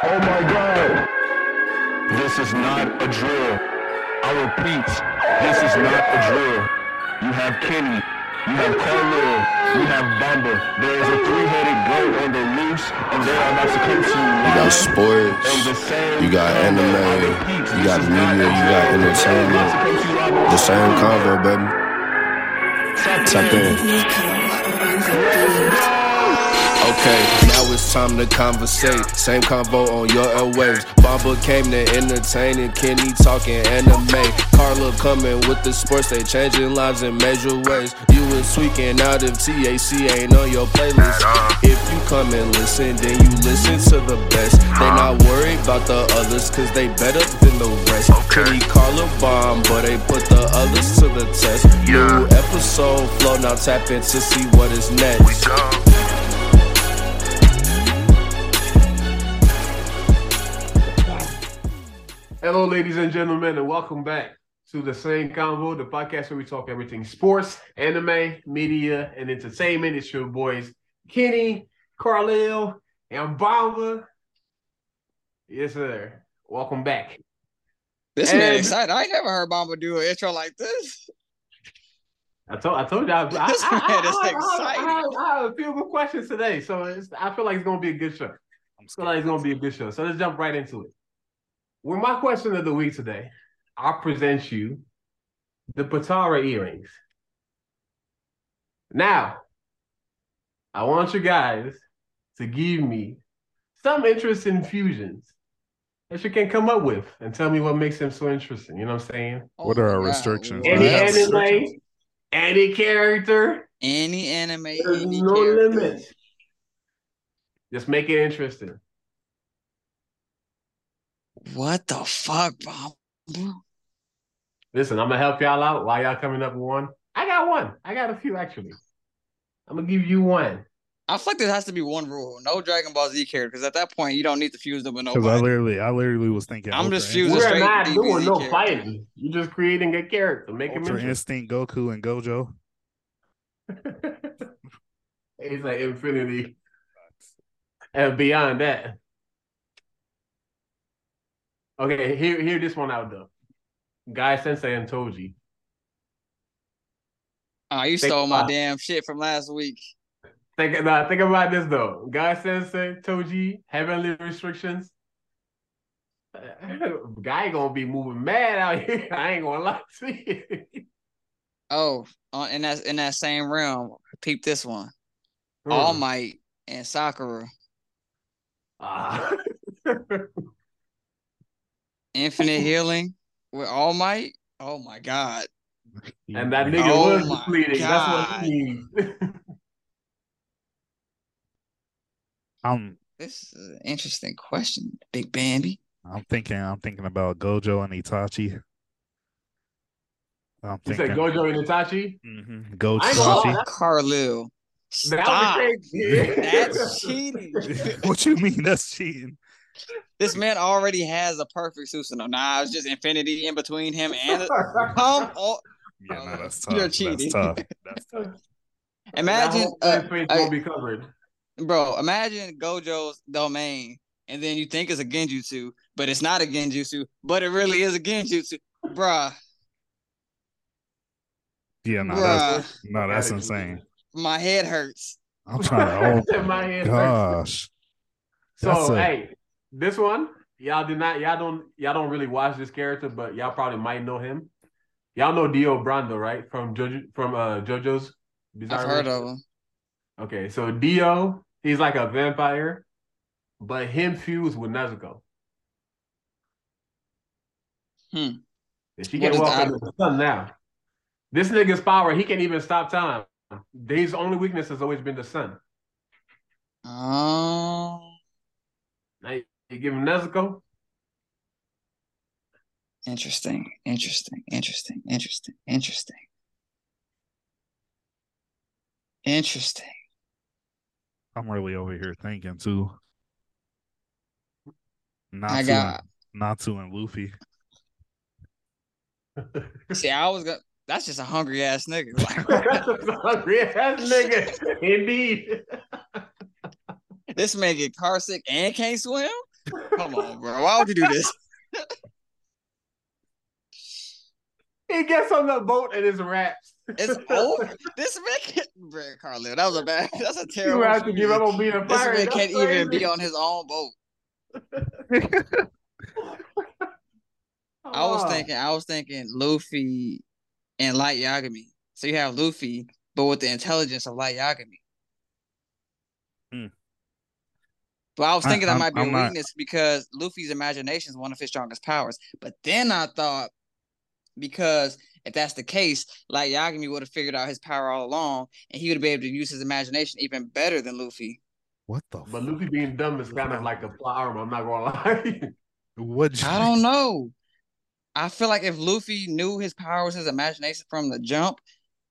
Oh my God. This is not a drill. I repeat, this is not a drill. You have Kenny, you have Carlil, you have Bamba. There is a three-headed goat on the loose, and they are about to come to You You got sports, you got anime, you got media, you got entertainment. The same convo, baby. Tap in. Okay, now it's time to conversate. Same convo on your airwaves. Bamba came to entertain and Kenny talking anime. Carla coming with the sports, they changing lives in major ways. You was tweaking out if TAC ain't on your playlist. If you come and listen, then you listen to the best. They not worried about the others, cause they better than the rest. Kenny Carla bomb, but they put the others to the test. New episode flow, now tap in to see what is next. Hello, ladies and gentlemen, and welcome back to the same convo, the podcast where we talk everything sports, anime, media, and entertainment. It's your boys Kenny, Carlil, and Bamba. Yes, sir. Welcome back. This man And- excited. I never heard Bamba do an intro like this. I told I told you I, I, This I, man I, is I, I, excited. I, I have a few good questions today, so it's, I feel like it's gonna be a good show. I feel like it's gonna be a good show. So let's jump right into it. With my question of the week today, I'll present you the Potara earrings. Now, I want you guys to give me some interesting fusions that you can come up with and tell me what makes them so interesting. You know what I'm saying? Oh What are our restrictions? Any Yes. anime, any character, Any anime, there's any no character. limits. Just make it interesting. What the fuck, Bamba? Listen, I'm gonna help y'all out while y'all coming up with one. I got one. I got a few actually. I'm gonna give you one. I feel like there has to be one rule: no Dragon Ball Z character, because at that point you don't need to fuse them with Because I literally, I literally was thinking. I'm Ultra just fusing Instinct- straight We're not DBZ doing no character. fighting. You're just creating a character. Make him Ultra interesting. Instinct, Goku, and Gojo. It's like infinity. And beyond that. Okay, here, here this one out though. Guy Sensei and Toji. Oh, you Think stole my about damn shit from last week. Think nah, think about this though. Guy Sensei, Toji, heavenly restrictions. Guy gonna be moving mad out here. I ain't gonna lie to you. Oh, on in that in that same realm, peep this one: All Hmm. Might and Sakura, Ah. Infinite Healing with All Might. Oh my God! and that nigga Oh was my depleting. That's what God. he needs. I'm, This is an interesting question, Big Bambi. I'm thinking, I'm thinking about Gojo and Itachi. I'm you thinking said Gojo and Itachi? Mhm. Gojo. gonna lie, Car- Carlil. That Stop. That's cheating. what you mean? That's cheating. This man already has a perfect Susanoo. Now it's just infinity in between him and come on. Yeah, no, that's You're tough. cheating. That's tough. That's tough. Imagine, uh, won't be covered. bro. Imagine Gojo's domain, and then you think it's a Genjutsu, but it's not a Genjutsu, but it really is a Genjutsu, bruh. Yeah, no, Bruh. that's no, that's insane. My head hurts. I'm trying to. Oh My my head hurts. gosh. That's So a- hey, this one y'all do not y'all don't y'all don't really watch this character, but y'all probably might know him. Y'all know Dio Brando, right? From Jojo from uh JoJo's Bizarre I've heard of him. Okay, so Dio, he's like a vampire, but him fused with Nezuko. Hmm. And she What can walk the sun now. This nigga's power, he can't even stop time. His only weakness has always been the sun. Oh, Now you give him Nezuko, interesting, interesting, interesting, interesting, interesting, interesting. I'm really over here thinking too. Natsu, I got. and, Natsu and Luffy. See, I was gonna. That's just a hungry ass nigga. That's a hungry ass nigga. Indeed. this man get car sick and can't swim. Come on, bro. Why would you do this? He gets on the boat and it's wraps. It's over. This man, bro, Carlin, that was a bad. That's a terrible. You have to give up on being a pirate. This man That's can't even be on his own boat. I was thinking, I was thinking Luffy and Light Yagami. So you have Luffy, but with the intelligence of Light Yagami. Hmm. But I was thinking I'm- might be I'm a not- weakness because Luffy's imagination is one of his strongest powers. But then I thought, because if that's the case, Light Yagami would have figured out his power all along, and he would be able to use his imagination even better than Luffy. What the? But Luffy being dumb is kind of like a plot armor. I'm not gonna lie. What? I don't know. I feel like if Luffy knew his powers, his imagination from the jump,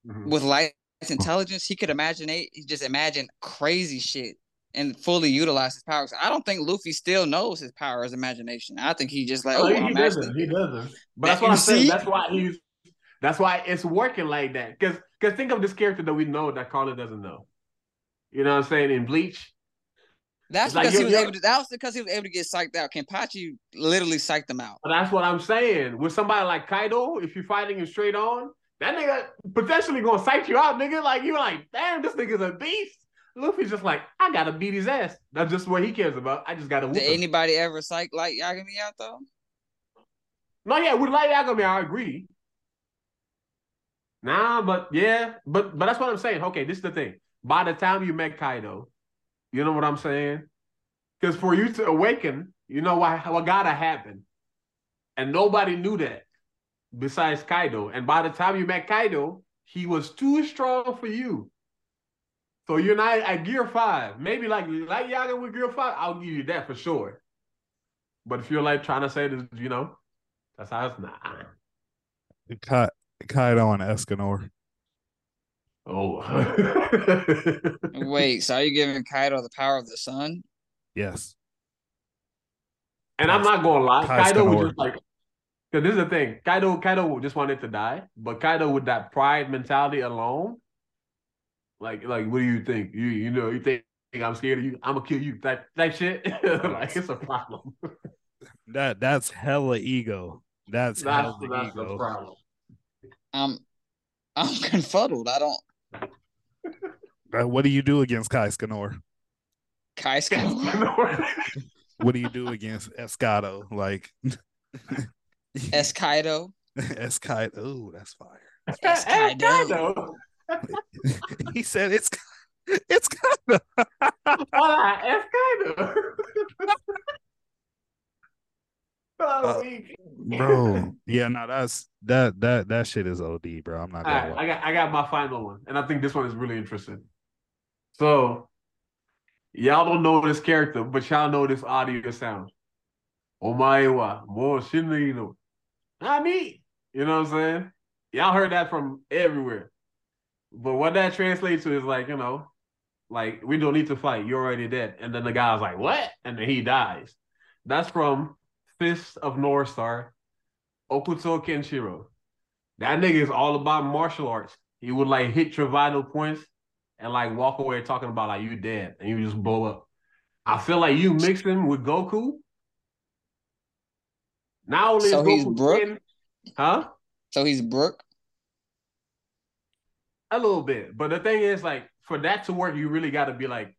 Mhm. with light intelligence, he could imagine he just imagine crazy shit and fully utilize his powers. I don't think Luffy still knows his power is imagination. I think he just like, Oh, oh, he, doesn't. He doesn't. But That- that's what I'm saying. That's why he's. That's why it's working like that. Because because think of this character that we know that Carla doesn't know. You know what I'm saying? In Bleach, That's It's like because he was able to. That was because he was able to get psyched out. Kenpachi literally psyched him out. But that's what I'm saying. With somebody like Kaido, if you're fighting him straight on, that nigga potentially gonna psych you out, nigga. Like you're like, damn, this nigga's a beast. Luffy's just like, I gotta beat his ass. That's just what he cares about. I just gotta Did him. anybody ever psych Light Yagami out though? No, yeah, with Light Yagami, I agree. Nah, but yeah, but but that's what I'm saying. Okay, this is the thing. By the time you met Kaido, you know what I'm saying? Because for you to awaken, you know what what gotta happen, and nobody knew that besides Kaido. And by the time you met Kaido, he was too strong for you. So you're not at gear five. Maybe like like Yagami with gear five, I'll give you that for sure. But if you're like trying to say this, you know, that's how it's not. Ka- Kaido and Escanor. Oh. Wait, so are you giving Kaido the power of the sun? Yes. and I'm not gonna lie, Kai's Kaido gonna was just like, because this is the thing. Kaido, Kaido just wanted to die, but Kaido with that pride mentality alone, like, like, what do you think? You, you know, you think I'm scared of you? I'm gonna kill you. That, that shit, like, it's a problem. That that's hella ego. That's, That's, hella that's the ego. problem. I'm I'm confuddled. I don't Uh, what do you do against Kai Scanor? Kai Skywalker. What do you do against Escado? Like S Kaido. Escado. Ooh, that's fire. It's Hey, Kaido. he said it's it's Kaido. Hola, es Kaido. Uh, Oh, bro. Yeah, no, that's that that that shit is OD, bro. I'm not gonna right. I got I got my final one, and I think this one is really interesting. So, y'all don't know this character, but y'all know this audio sound. Omae wa mo shinri no nani. You know what I'm saying? Y'all heard that from everywhere. But what that translates to is like, you know, like we don't need to fight. You're already dead. And then the guy's like, what? And then he dies. That's from Fist of North Star, Hokuto Kenshiro. That nigga is all about martial arts. He would like hit your vital points and like walk away talking about like you dead and you just blow up. I feel like you mix him with Goku. Now only So is he's Goku Brook? huh? So he's Brook. A little bit, but the thing is, like, for that to work, you really got to be like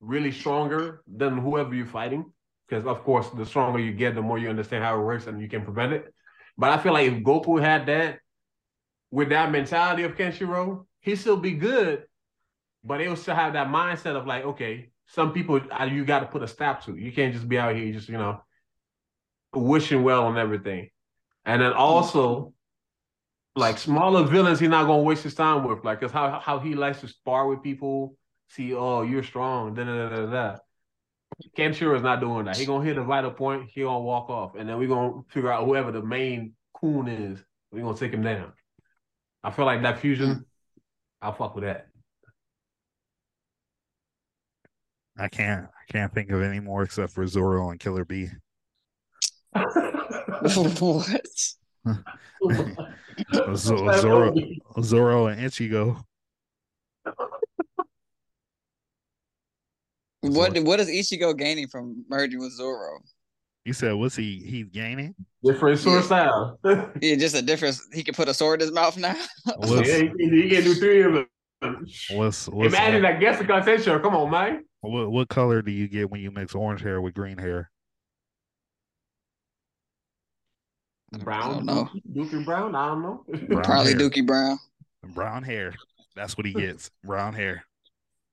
really stronger than whoever you're fighting. Because of course, the stronger you get, the more you understand how it works and you can prevent it. But I feel like if Goku had that with that mentality of Kenshiro, he'd still be good, but it would still have that mindset of like, okay, some people uh, you got to put a stop to. You can't just be out here just you know wishing well on everything. And then also, like smaller villains, he's not gonna waste his time with. Like, cause how how he likes to spar with people. See, oh, you're strong. Da da da da. da. Kenshiro is not doing that. He gonna hit a vital point. He gonna walk off, and then we gonna figure out whoever the main coon is. We gonna take him down. I feel like that fusion. I'll fuck with that. I can't I can't think of any more except for Zoro and Killer Bee. what? Z- Zoro Zoro and Ichigo. What what is Ichigo gaining from merging with Zoro? You said what's he? He's gaining. Different sword Yeah. style. yeah, Yeah, just a difference. He can put a sword in his mouth now. What's he, can- he can do three of them. what's what's Imagine that guest conversation. Come on, man. what what color do you get when you mix orange hair with green hair? Brown, I don't know. Duke and Brown. I don't know. Brown Probably hair. Dookie Brown. Brown hair. That's what he gets. Brown hair.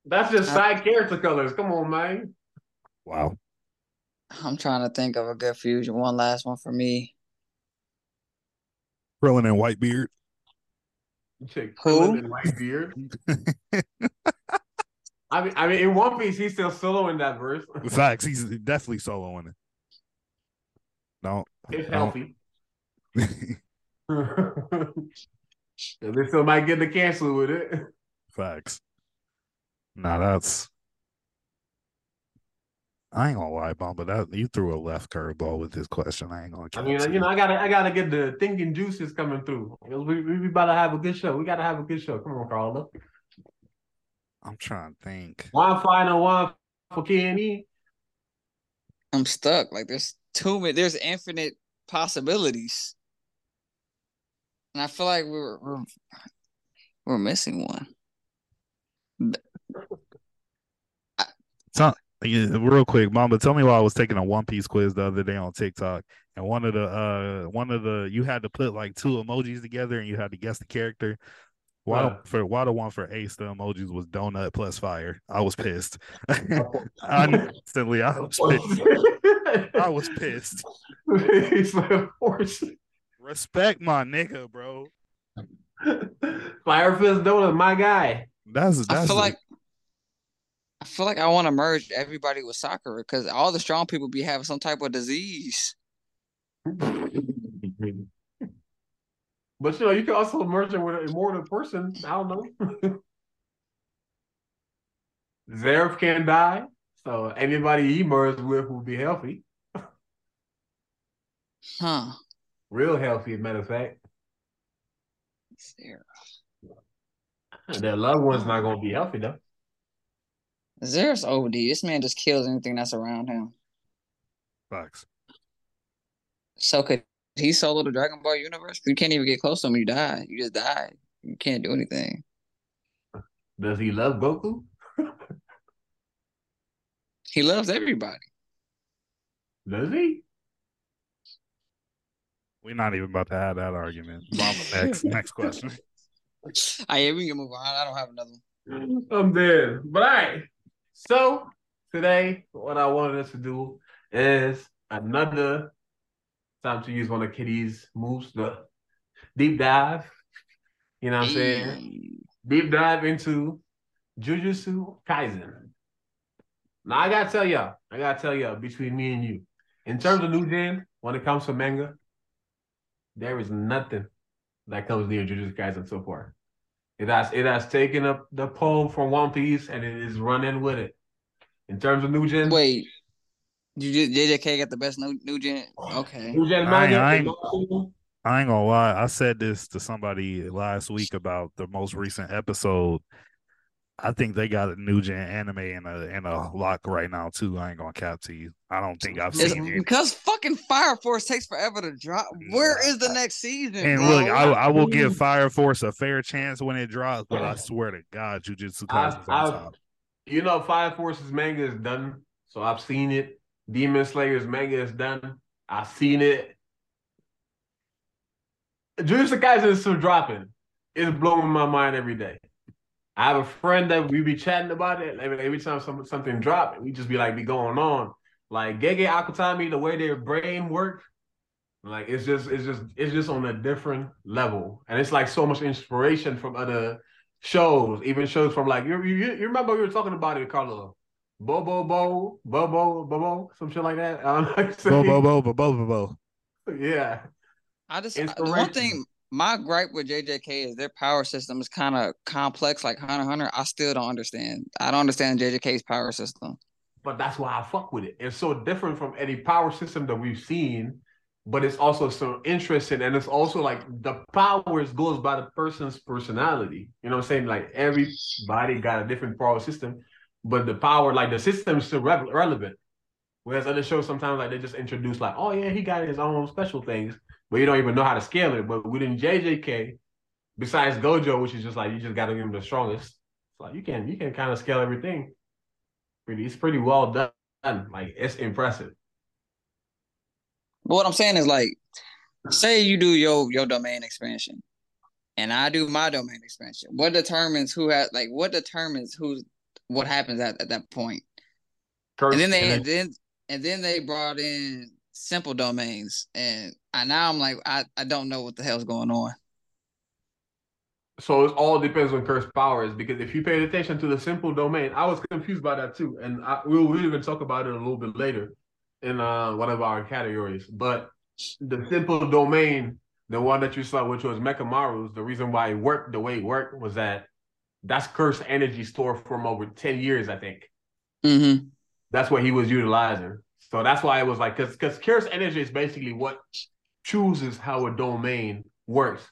That's just side character colors. Come on, man. Wow. I'm trying to think of a good fusion. One last one for me. Krillin and Whitebeard. Check Who? Krillin and Whitebeard. I mean, I mean, in One Piece, he's still solo in that verse. Facts. He's definitely soloing it. No. It's no. healthy. They still might get the cancel with it. Facts. Nah, that's. I ain't gonna lie, Bomb, but that you threw a left curveball with this question. I ain't gonna. I mean, to you know, I gotta, I gotta get the thinking juices coming through. We, we, we about to have a good show. We gotta have a good show. Come on, Carla. I'm trying to think. One final one for Kenny. I'm stuck. Like there's too many. There's infinite possibilities, and I feel like we're we're, we're missing one. So, yeah, real quick, Mamba, tell me why I was taking a One Piece quiz the other day on TikTok, and one of the uh one of the you had to put like two emojis together, and you had to guess the character. Why Yeah. for why the one for Ace the emojis was donut plus fire? I was pissed. I instantly, I was pissed. I was pissed. He's like, of course. Respect my nigga, bro. Fire Fist Donut, my guy. That's that's I feel a- like I feel like I want to merge everybody with soccer because all the strong people be having some type of disease. But you know, you can also merge it with a immortal person. I don't know. Zeref can die, so anybody he merged with will be healthy, Huh. Real healthy. As a matter of fact, Zero. their loved one's not gonna be healthy though. Zero's OD. This man just kills anything that's around him. facts. So could he solo the Dragon Ball universe? You can't even get close to him. You die. You just die. You can't do anything. Does he love Goku? He loves everybody. Does he? We're not even about to have that argument. Mama, next next question. I yeah, we can move on. I don't have another one. I'm dead. But all right. So today, what I wanted us to do is another time to use one of Kitty's moves, the deep dive. You know what I'm saying? Hey. Deep dive into Jujutsu Kaisen. Now I gotta tell y'all, I gotta tell y'all between me and you, in terms of new gen, when it comes to manga, there is nothing that comes near Jujutsu Kaisen so far. It has it has taken up the pole from One Piece and it is running with it. In terms of new gen, Wait, you just JJK got the best new new gen? Okay. new gen I ain't- in my I ain't gonna lie. I said this to somebody last week about the most recent episode. I think they got a new gen anime in a in a lock right now too. I ain't gonna cap to you. I don't think I've It's seen it. because fucking Fire Force takes forever to drop. Where is the next season? And bro? look, I, I will give mm. Fire Force a fair chance when it drops, but I mm. swear to God, Jujutsu Kaisen's on I've- top. You know, Fire Force's manga is done, so I've seen it. Demon Slayer's manga is done. I've seen it. Jujutsu Kaisen is still dropping. It's blowing my mind every day. I have a friend that we be chatting about it. Every, every time some, something drop, we just be like, be going on. Like Gege Akutami, the way their brain work, like it's just, it's just, it's just on a different level, and it's like so much inspiration from other shows, even shows from like you, you, you remember we were talking about it, Carlo. Bobo Bo, Bobo, Bobo, some shit like that. I don't know how Bo it. bo bo bo bo bo bo. Yeah. I just uh, the one thing my gripe with JJK is their power system is kind of complex, like Hunter Hunter. I still don't understand. I don't understand JJK's power system. But that's why I fuck with it. It's so different from any power system that we've seen, but it's also so interesting. And it's also like the powers goes by the person's personality. You know what I'm saying? Like everybody got a different power system, but the power, like the system is still re- relevant. Whereas other shows sometimes like they just introduce like, oh yeah, he got his own special things, but you don't even know how to scale it. But within JJK, besides Gojo, which is just like you just got to give him the strongest, it's like you can you can kind of scale everything. Pretty, it's pretty well done. Like it's impressive. But what I'm saying is like, say you do your your domain expansion, and I do my domain expansion. What determines who has like what determines who's what happens at, at that point? Curse, and then they and then and then they brought in simple domains, and I now I'm like I I don't know what the hell's going on. So it all depends on curse powers because if you paid attention to the simple domain, I was confused by that too, and I, we'll, we'll even talk about it a little bit later in uh, one of our categories. But the simple domain, the one that you saw, which was Mechamaru's, the reason why it worked the way it worked was that that's cursed energy stored from over 10 years, I think. Mm-hmm. That's what he was utilizing. So that's why it was like, because because cursed energy is basically what chooses how a domain works.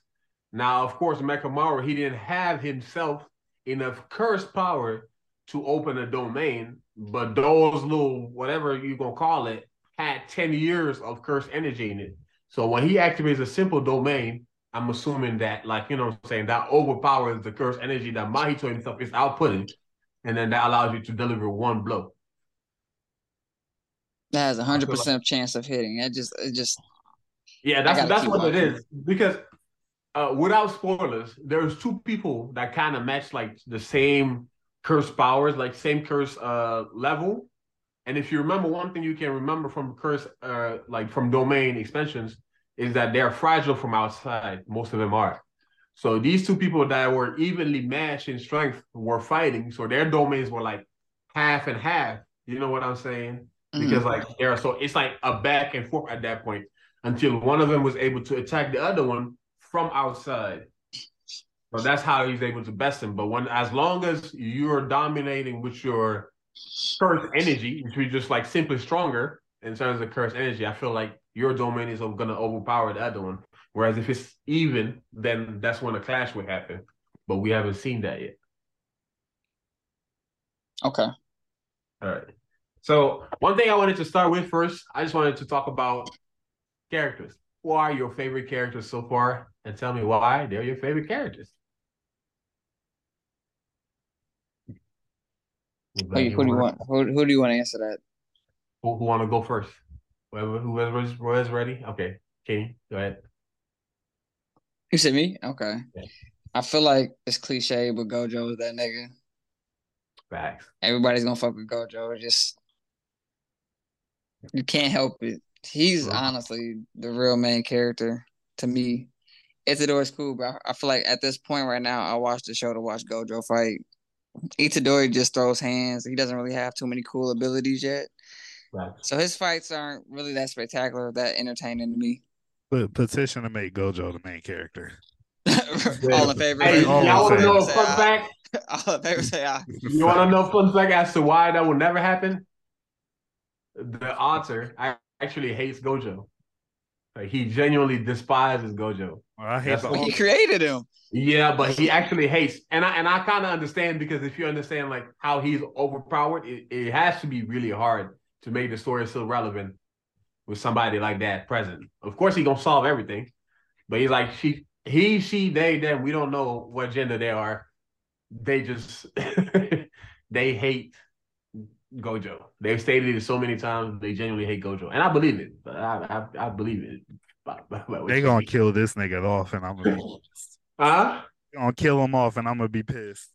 Now, of course, Mechamaru, he didn't have himself enough curse power to open a domain, but those little whatever you're gonna call it had 10 years of curse energy in it. So when he activates a simple domain, I'm assuming that, like, you know I'm saying, that overpowers the curse energy that Mahito himself is outputting, and then that allows you to deliver one blow. That has a hundred percent chance of hitting. It just it just Yeah, that's that's what it is. Because uh, without spoilers, there's two people that kind of match like the same curse powers, like same curse uh level. And if you remember one thing you can remember from curse uh like from domain expansions is that they're fragile from outside. Most of them are. So these two people that were evenly matched in strength were fighting. So their domains were like half and half. You know what I'm saying? Mm-hmm. Because like they're so it's like a back and forth at that point until one of them was able to attack the other one from outside. So that's how he's able to best him. But when as long as you're dominating with your curse energy, which is just like simply stronger in terms of curse energy, I feel like your domain is gonna overpower the other one. Whereas if it's even, then that's when a clash would happen. But we haven't seen that yet. Okay. All right. So one thing I wanted to start with first, I just wanted to talk about characters. Who are your favorite characters so far? And tell me why they're your favorite characters. Who, who do you want? Who, who do you want to answer that? Who, who want to go first? Whoever whoever's ready. Okay, Katie, go ahead. You said me? Okay. Yeah. I feel like it's cliche, but Gojo is that nigga. Facts. Everybody's gonna fuck with Gojo. It's just you can't help it. He's honestly the real main character to me. Itadori's cool, but I feel like at this point right now, I watch the show to watch Gojo fight. Itadori just throws hands. He doesn't really have too many cool abilities yet. Right. So his fights aren't really that spectacular, that entertaining to me. But petition to make Gojo the main character. all in favor. Hey, y'all want to know a fun fact? All in favor say aye. You want to know a fun fact as to why that will never happen? The author actually hates Gojo. Like he genuinely despises Gojo. Well, I hate he created him. Yeah, but he actually hates, and I and I kind of understand because if you understand like how he's overpowered, it, it has to be really hard to make the story still relevant with somebody like that present. Of course, he gonna solve everything, but he's like she, he, she, they, them. We don't know what gender they are. They just they hate Gojo. They've stated it so many times. They genuinely hate Gojo, and I believe it. I I, I believe it. they gonna kill this nigga off, and I'm gonna be huh? Gonna kill him off, and I'm gonna be pissed.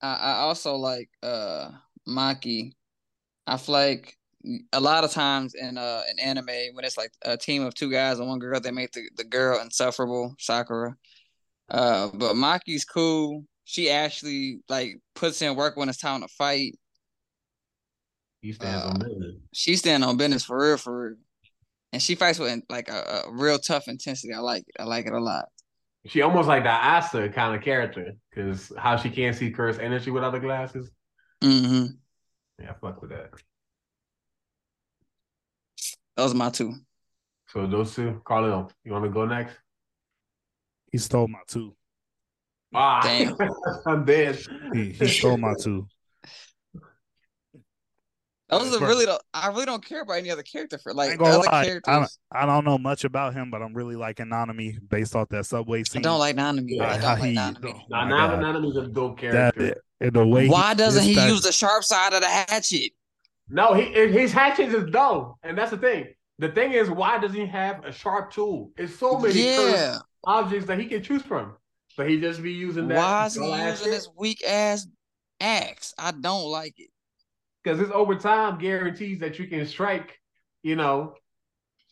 I, I also like uh Maki. I feel like a lot of times in uh in anime when it's like a team of two guys and one girl, they make the, the girl insufferable, Sakura. Uh, but Maki's cool she actually like puts in work when it's time to fight. He stands uh, on business. She stands on business for real, for real. And she fights with like a, a, real tough intensity. I like it. I like it a lot. She almost like that Asa kind of character because how she can't see curse energy without the glasses. Mm-hmm. Yeah, fuck with that. Those are my two. So those two, Carlin, you want to go next? He stole my two. Ah, Damn. I'm dead. He, he stole my two. Those are Bro. really don't. I really don't care about any other character for like ain't the gonna other lie, I, characters. I don't know much about him, but I'm really like Nanami based off that subway I, scene. don't like Nanami. Yeah, I don't like he- Nanami. oh Nah, my Nana, God. Nana is a dope character. and the way Why doesn't he dispatched- use the sharp side of the hatchet? No, he his hatchets is dull, and that's the thing. The thing is, why does he have a sharp tool? It's so many Yeah. objects that he can choose from, but he just be using that. Why is he using this weak ass axe? I don't like it. Because this overtime guarantees that you can strike, you know,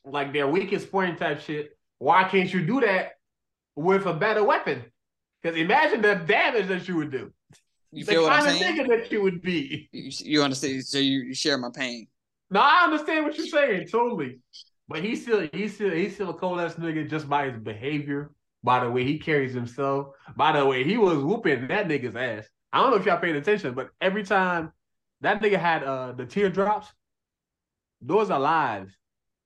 like their weakest point type shit. Why can't you do that with a better weapon? Because imagine the damage that you would do. You the feel what I'm kind of saying? nigga that you would be. You, you understand? So you, you share my pain. No, I understand what you're saying totally, but he's still he's still he's still a cold ass nigga just by his behavior, by the way he carries himself, by the way he was whooping that nigga's ass. I don't know if y'all paid attention, but every time that nigga had uh the teardrops, those are lives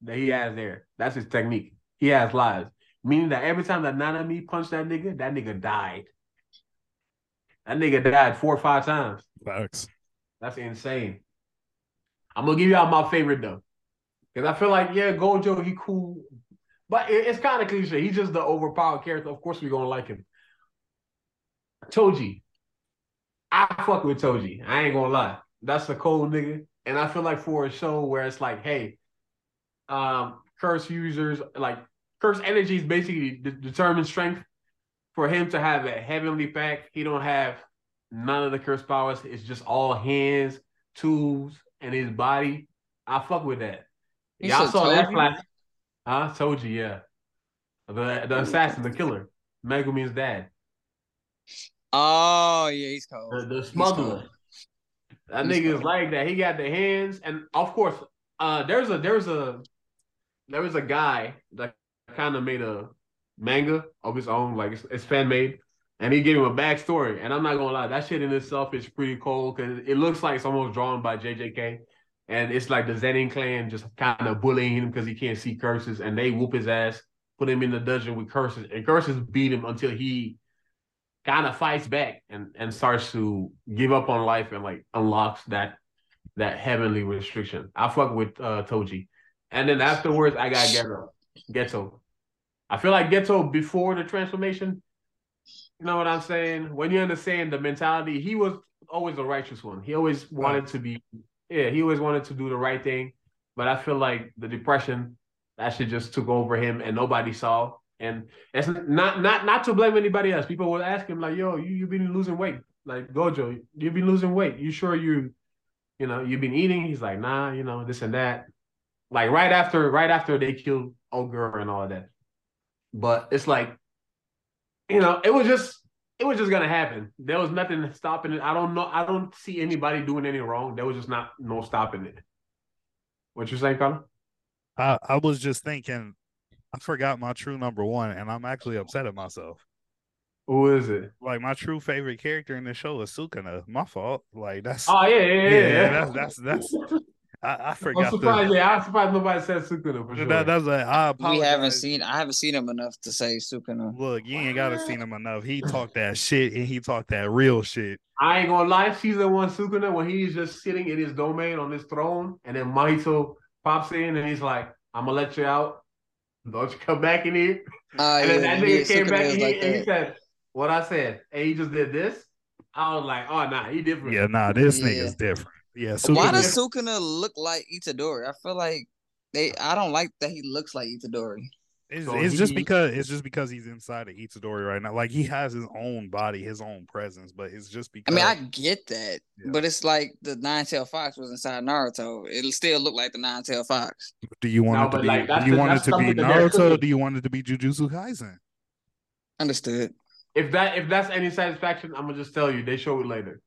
that he has there. That's his technique. He has lives, meaning that every time that Nanami punched that nigga, that nigga died. That nigga died four or five times. Facts. That's insane. I'm gonna give y'all my favorite though, because I feel like yeah, Gojo he cool, but it- it's kind of cliche. He's just the overpowered character. Of course, we gonna like him. Toji, I fuck with Toji. I ain't gonna lie. That's a cold nigga, and I feel like for a show where it's like, hey, um, curse users like curse energy is basically de- determined strength. For him to have a heavenly pack, he don't have none of the curse powers. It's just all hands, tools, and his body. I fuck with that. You Y'all saw that flash. I told you, yeah. The the assassin, the killer, Megumi's dad, Oh yeah, he's cold. the, the smuggler. That He's nigga is cold. like that. He got the hands, and of course, uh, there's a there's a there was a guy that kind of made a manga of his own, like it's, it's fan made, and he gave him a backstory. And I'm not gonna lie, that shit in itself is pretty cool because it looks like it's almost drawn by JJK, and it's like the Zenin clan just kind of bullying him because he can't see curses, and they whoop his ass, put him in the dungeon with curses, and curses beat him until he kind of fights back and and starts to give up on life and like unlocks that that heavenly restriction. I fuck with uh Toji. And then afterwards I got Geto. Geto. I feel like Geto before the transformation, you know what I'm saying? When you understand the mentality, he was always a righteous one. He always wanted to be yeah, he always wanted to do the right thing. But I feel like the depression that shit just took over him and nobody saw. And it's not not not to blame anybody else. People would ask him like, "Yo, you you've been losing weight, like Gojo. You've been losing weight. You sure you, you know, you've been eating?" He's like, "Nah, you know, this and that." Like right after right after they killed Ogre and all that. But it's like, you know, it was just it was just gonna happen. There was nothing stopping it. I don't know. I don't see anybody doing any wrong. There was just not no stopping it. What you saying, Connor? I, I was just thinking, I forgot my true number one, and I'm actually upset at myself. Who is it? Like my true favorite character in the show is Sukuna. My fault. Like that's Oh yeah, yeah, yeah. yeah, yeah. that's that's that's I, I I'm forgot surprised. the, Yeah, I'm surprised nobody said Sukuna for sure. that, that's like I We haven't seen. I haven't seen him enough to say Sukuna. Look, you ain't gotta seen him enough. He talked that shit and he talked that real shit. I ain't gonna lie, season one Sukuna when he's just sitting in his domain on his throne, and then Mahito pops in and he's like, "I'm gonna let you out. Don't you come back in here." Oh and yeah, then that yeah, nigga came Sukuna back is in like here and he said, "What I said," and he just did this. I was like, "Oh nah, he different." Yeah, nah, this Yeah. nigga's different. Yeah, Why does Sukuna look like Itadori? I feel like they. I don't like that he looks like Itadori. It's, So it's just because it's just because he's inside of Itadori right now. Like he has his own body, his own presence, but it's just because. I mean, I get that, Yeah. but it's like the nine tail fox was inside Naruto. It'll still look like the nine tail fox. do you want No, it to be like, do you the- want it to be something that they're Naruto? Or do you want it to be Jujutsu Kaisen? Understood. If that if that's any satisfaction, I'm gonna just tell you they show it later.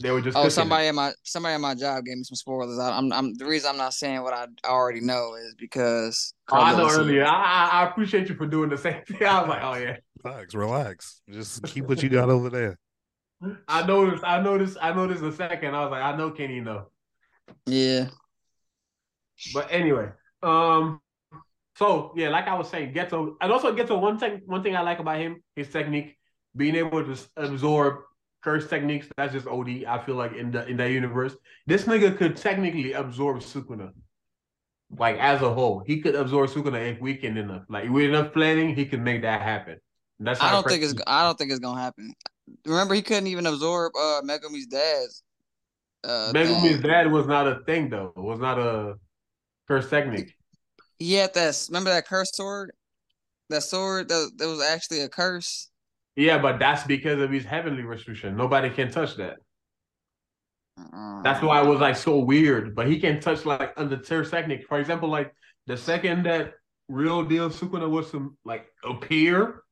They were just Oh, cooking it. somebody at my somebody at my job gave me some spoilers. I, I'm I'm the reason I'm not saying what I already know is because Oh, I know earlier. I, I I appreciate you for doing the same thing. I was like, oh yeah. Relax, relax. Just keep what you got over there. I noticed. I noticed. I noticed a second. I was like, I know Kenny know. Yeah, But anyway, um, so yeah, like I was saying, Geto, and also Geto. One thing, one thing I like about him, his technique, being able to absorb curse techniques. That's just OD. I feel like in the in that universe, this nigga could technically absorb Sukuna. Like as a whole, he could absorb Sukuna if weekend enough. Like with enough planning, he could make that happen. That's I don't think it's I don't think it's gonna happen. Remember, he couldn't even absorb uh Megumi's dad's. Uh, Megumi's thing. dad was not a thing though. It was not a curse technique. He had that. Remember that curse sword? That sword that, that was actually a curse. Yeah, but that's because of his heavenly restriction. Nobody can touch that. That's why it was like so weird. But he can touch like under curse technique. For example, like the second that real deal Sukuna was to like appear,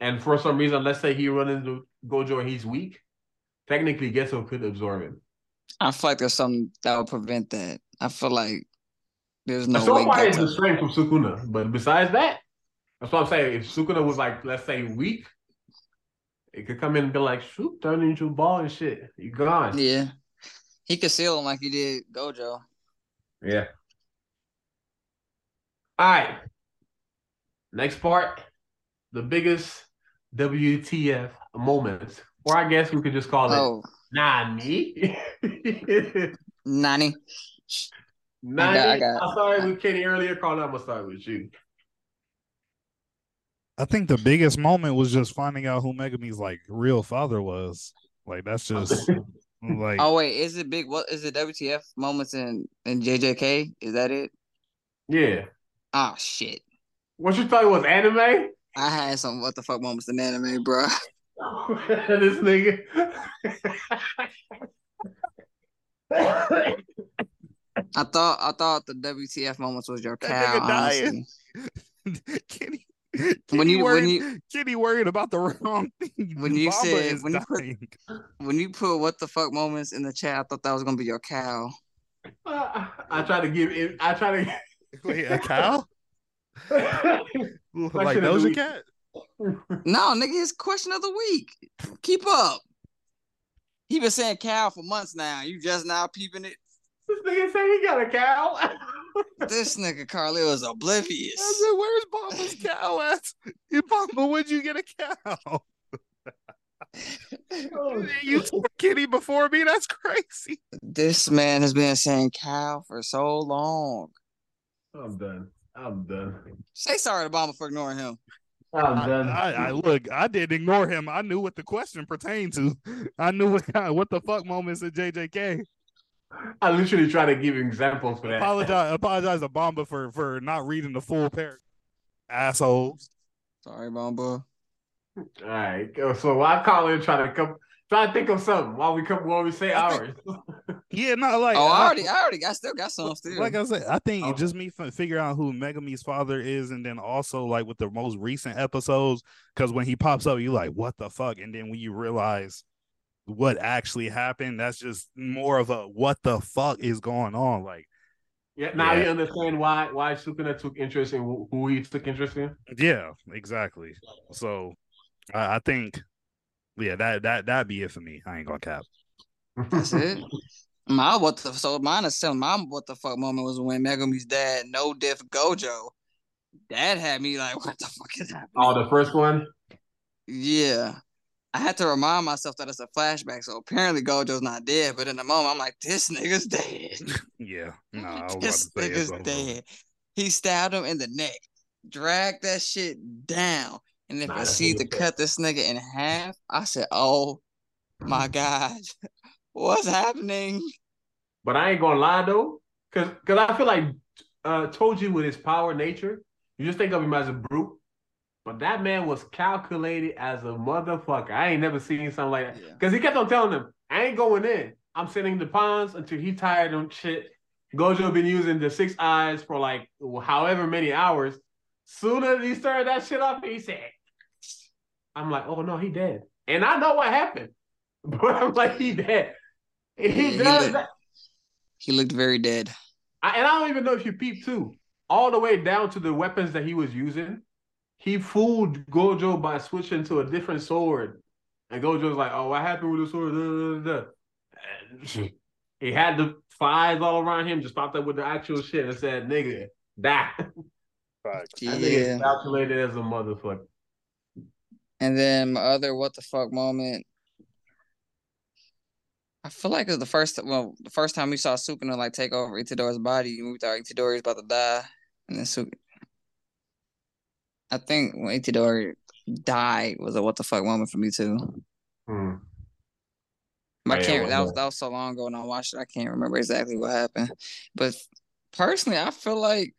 and for some reason, let's say he run into Gojo and he's weak, technically Geto could absorb him. I feel like there's something that would prevent that. I feel like there's no so far, it's the strength from Sukuna. But besides that, that's what I'm saying. If Sukuna was like, let's say, weak, it could come in and be like, shoot, turn into a ball and shit. You gone. Yeah, he could seal him like he did Gojo. Yeah. All right. Next part, the biggest WTF moment, or I guess we could just call it Oh, Nani. Nani. Nani. I I, got- I started with Kenny earlier. Carl, I'm gonna start with you. I think the biggest moment was just finding out who Megumi's like real father was. Like that's oh, just like Oh wait, is it big? What is it? WTF moments in in JJK? Is that it? yeah. Oh shit! What you thought it was anime? I had some what the fuck moments in anime, bro. this nigga. I thought I thought the WTF moments was your That cow. nigga dying. honestly. Kenny, When Kenny you- when worried, you- Kenny worried about the wrong thing. When you Bamba said- is when you put- When you put what the fuck moments in the chat, I thought that was gonna be your cow. Uh, I try to give it. I try to. Wait, a cow? like Question of the Doja week. Cat? No, nigga, it's question of the week. Keep up. He been saying cow for months now. You just now peeping it. This nigga say he got a cow. This nigga Carly was oblivious. I said, "Where's Bamba's cow at? Hey, Bamba, where'd you get a cow? Oh. you told kitty before me. That's crazy." This man has been saying cow for so long. I'm done. I'm done. Say sorry to Obama for ignoring him. I'm I, done. I, I look. I didn't ignore him. I knew what the question pertained to. I knew what kind, what the fuck moments at JJK. I literally try to give examples for that. Apologize, apologize to Bamba for for not reading the full paragraph. Assholes. Sorry, Bomba. All right. go- So while Colin trying to come, try to think of something while we come while we say ours. Yeah, not like Oh, I I- already, I already, I still got some still. Like I said, I think Okay. just me f- figuring out who Megumi's father is, and then also like with the most recent episodes, because when he pops up, you like, what the fuck? And then when you realize what actually happened, that's just more of a what the fuck is going on. Like, yeah. Now Yeah. you understand why why Sukuna took interest in who- who he took interest in. yeah, exactly. So I, I think, yeah, that that that'd be it for me. I ain't gonna cap. That's it. My what the so mine is still my what the fuck moment was when Megumi's dad no diff Gojo. That had me like, what the fuck is happening? Oh, the first one. Yeah. I had to remind myself that it's a flashback. So apparently Gojo's not dead, but in the moment I'm like, this nigga's dead. Yeah, no, I was about to this nigga's dead. He stabbed him in the neck, dragged that shit down, and then Nah, proceeded to cut this nigga in half. I said, oh my god, what's happening? But I ain't gonna lie though, because because I feel like uh Toji with his power nature, you just think of him as a brute. But that man was calculated as a motherfucker. I ain't never seen something like that. Yeah. Because he kept on telling him, I ain't going in. I'm sitting the pawns until he tired of shit. Gojo been using the six eyes for like however many hours. Soon as he started that shit off, he said, I'm like, oh no, he dead. And I know what happened. But I'm like, he dead. And Yeah, he he does looked- that. He looked very dead. I, and I don't even know if you peeped too, all the way down to the weapons that he was using. He fooled Gojo by switching to a different sword, and Gojo's like, "Oh, what happened with the sword?" Da, da, da, da. And he had the flies all around him, just popped up with the actual shit and said, "Nigga, die." That nigga Yeah. is calculated as a motherfucker. And then my other what the fuck moment. I feel like it's the first well, the first time we saw Sukuna like take over Itadori's body, we thought Itadori was about to die, and then Suk. I think when Itadori died was a what the fuck moment for me too. Hmm. I Oh, can't. what that was that was so long ago, and I watched it. I can't remember exactly what happened. But personally, I feel like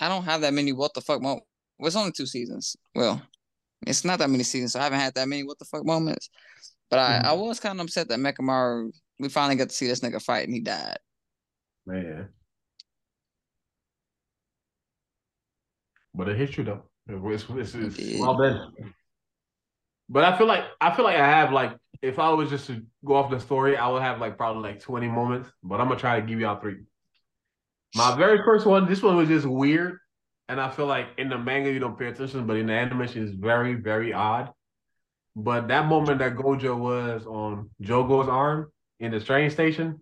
I don't have that many what the fuck moments. Well, it's only two seasons. Well, it's not that many seasons, so I haven't had that many what the fuck moments. But I, Mhm. I was kind of upset that Mechamaru. We finally got to see this nigga fight, and he died. Man. But it hits you though. It's, it's, it's It well done. But I feel like I feel like I have like if I was just to go off the story, I would have like probably like 20 moments. But I'm gonna try to give y'all three. My very first one, this one was just weird. And I feel like in the manga you don't pay attention, but in the animation it's very, very odd. But that moment that Gojo was on Jogo's arm in the train station,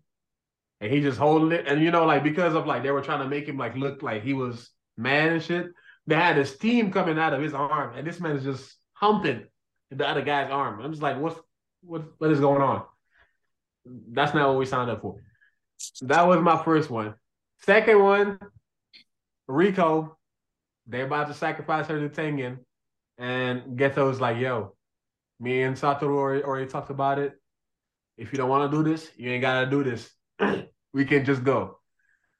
and he just holding it, and you know, like because of like they were trying to make him like look like he was mad and shit. They had a steam coming out of his arm, and this man is just humping the other guy's arm. I'm just like, what's what what is going on? That's not what we signed up for. That was my first one. Second one, Riko. They're about to sacrifice her to Tengen, and Geto's like, yo, me and Satoru already, already talked about it. If you don't want to do this, you ain't gotta do this. we can just go.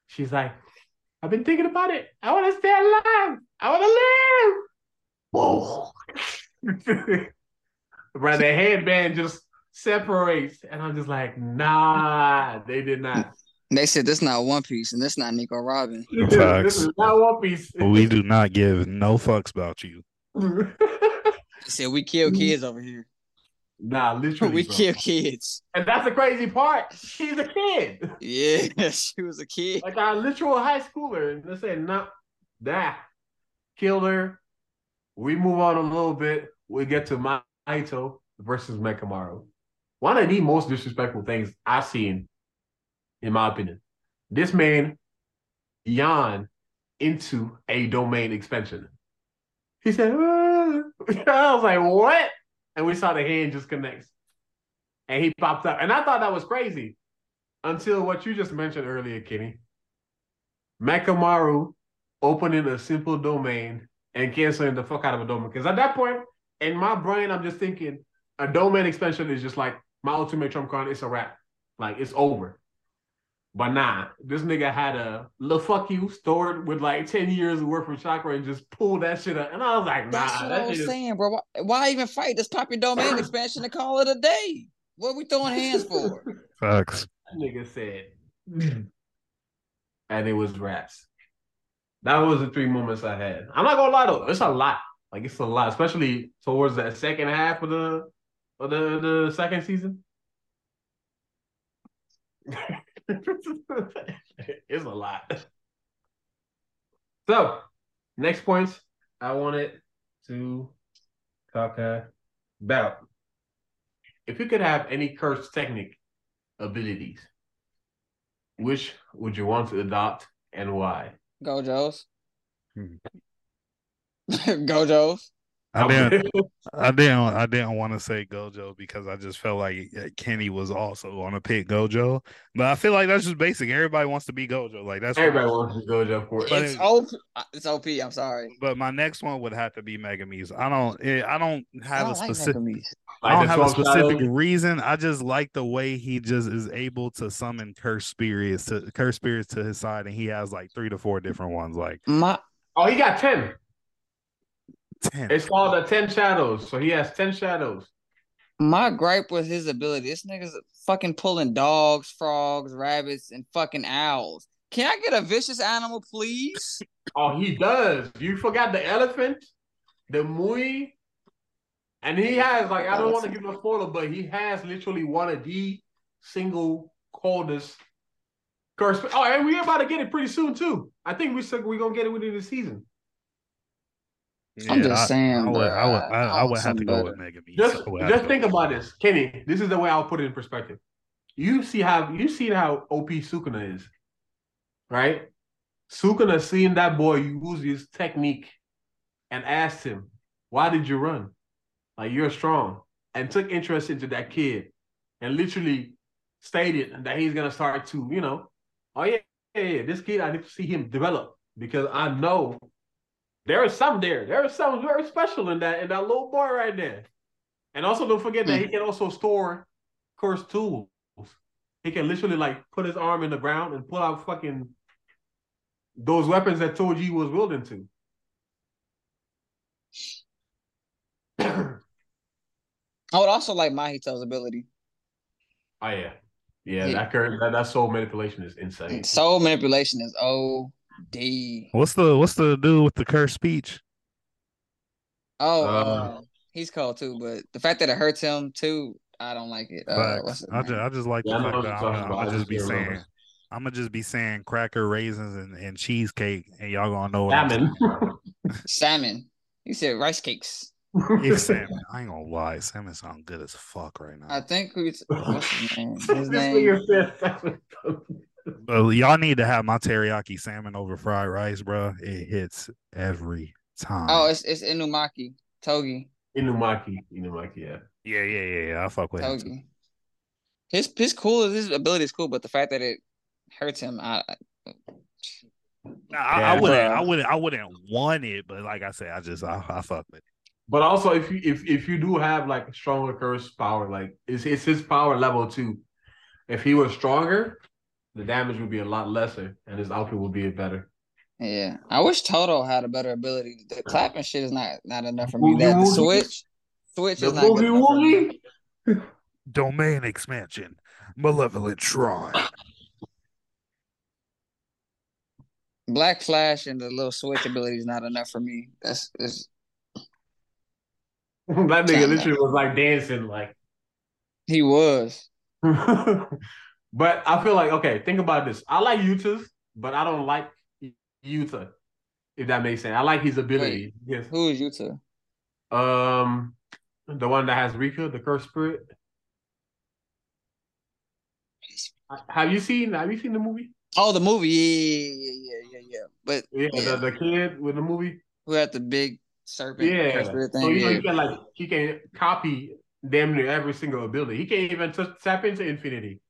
She's like, I've been thinking about it. I want to stay alive. I want to live. Whoa. Bro, the headband just separates. And I'm just like, nah, they did not. They said this is not One Piece, and this is not Nico Robin. this is not One Piece. We do not give no fucks about you. They said we kill kids over here. Nah, literally. we bro. kill kids. And that's the crazy part. She's a kid. Yeah, she was a kid. Like our literal high schooler. And they said, nah, that killed her. We move on a little bit. We get to Mahito versus Mechamaru. One of the most disrespectful things I've seen, in my opinion. This man yawned into a domain expansion. He said, "Ah." I was like, what? And we saw the hand just connects. And he popped up. And I thought that was crazy until what you just mentioned earlier, Kenny. Mechamaru opening a simple domain and canceling the fuck out of a domain. Because at that point, in my brain, I'm just thinking a domain expansion is just like my ultimate trump card. It's a wrap. Like it's over. But nah, this nigga had a little fuck you stored with like 10 years worth of chakra and just pulled that shit up. And I was like, nah, That's what that I was shit is- saying, bro. Why, why even fight? Just pop your domain expansion and call it a day. What we throwing hands for? Facts. That nigga said. and it was raps. That was the three moments I had. I'm not gonna lie though, it's a lot. Like it's a lot, especially towards that second half of the of the, the second season. it's a lot. So, next points I wanted to talk about. If you could have any cursed technique abilities, which would you want to adopt and why? Gojo's. Hmm. Gojo's. I didn't. I didn't. I didn't want to say Gojo because I just felt like uh, Kenny was also on a pick Gojo, but I feel like that's just basic. Everybody wants to be Gojo. Like that's Everybody wants to go Jeff for But it. It's it- OP. It's OP. I'm sorry. But my next one would have to be Megumi's. I don't. eh, I don't I have don't a like specific. Megumi's. I don't the have a specific shadows. reason. I just like the way he just is able to summon cursed spirits to curse spirits to his side, and he has like three to four different ones, like My Oh, he got 10. Ten. It's called the 10 shadows. So he has 10 shadows. my gripe with his ability. This nigga's fucking pulling dogs, frogs, rabbits, and fucking owls. Can I get a vicious animal, please? Oh, he does. You forgot the elephant, the mui, and he has like I don't want to give no spoiler, but he has literally one of the single coldest curse. Oh, and we're about to get it pretty soon too. I think we said we're gonna get it within the season. I'm just I- saying, I would. I would, I, I I would have to something go with better. Megumi's. Just, I just think about this, Kenny. This is the way I'll put it in perspective. You see how you see how OP Sukuna is, right? Sukuna seen that boy use his technique and asked him, "Why did you run? Like you're strong." and took interest into that kid and literally stated that he's gonna start to, you know, oh yeah, yeah, yeah, this kid, I need to see him develop because I know there is some there. There is something very special in that in that little boy right there. And also don't forget that he Hmm. can also store cursed tools. He can literally like put his arm in the ground and pull out fucking those weapons that Toji was wielding to. I would also like Mahito's ability. Oh yeah, yeah. Yeah. That current that, that soul manipulation is insane. Soul manipulation is OD. What's the what's the dude with the cursed speech? Oh, Uh, uh, he's cold too, but the fact that it hurts him too, I don't like it. Uh, Facts. I just? I just like Yeah, I the fact that I'm, gonna- I'ma just just be saying remember. I'm gonna just be saying cracker raisins and, and cheesecake, and y'all gonna know what Salmon. Salmon. He said rice cakes. It's salmon. I ain't gonna lie, salmon sound good as fuck right now. I think we. What's his name? His name. Nigga said salmon. But y'all need to have my teriyaki salmon over fried rice, bro. It hits every time. Oh, it's it's Inumaki Toge Inumaki. Inumaki, yeah. yeah, yeah, yeah, yeah. I fuck with him. His his cool. His ability is cool, but the fact that it hurts him, I, I- Nah, Yeah, I wouldn't, bruh. I wouldn't, I wouldn't want it, but like I said, I just, I, I fuck with it. But also, if you if if you do have like a stronger curse power, like it's it's his power level too. If he was stronger, the damage would be a lot lesser, and his output would be better. yeah. I wish Todo had a better ability. The clapping shit is not not enough for me. That the switch, switch The is not good boogie enough for me. Domain expansion, malevolent shrine. Black Flash and the little switch ability is not enough for me. That's is that nigga literally was like dancing, like. he was. but I feel like okay. Think about this. I like Yuta's, but I don't like Utah. If that makes sense, I like his ability. Yes. Who is Yuta? Um, the one that has Rika, the cursed spirit. Have you seen? Have you seen the movie? Oh, the movie. Yeah, yeah, yeah, yeah, yeah. But Yeah, Yeah. The, the kid with the movie. who had the big serpent Yeah. curse So you know he can like he can copy damn near every single ability. He can't even touch, tap into infinity.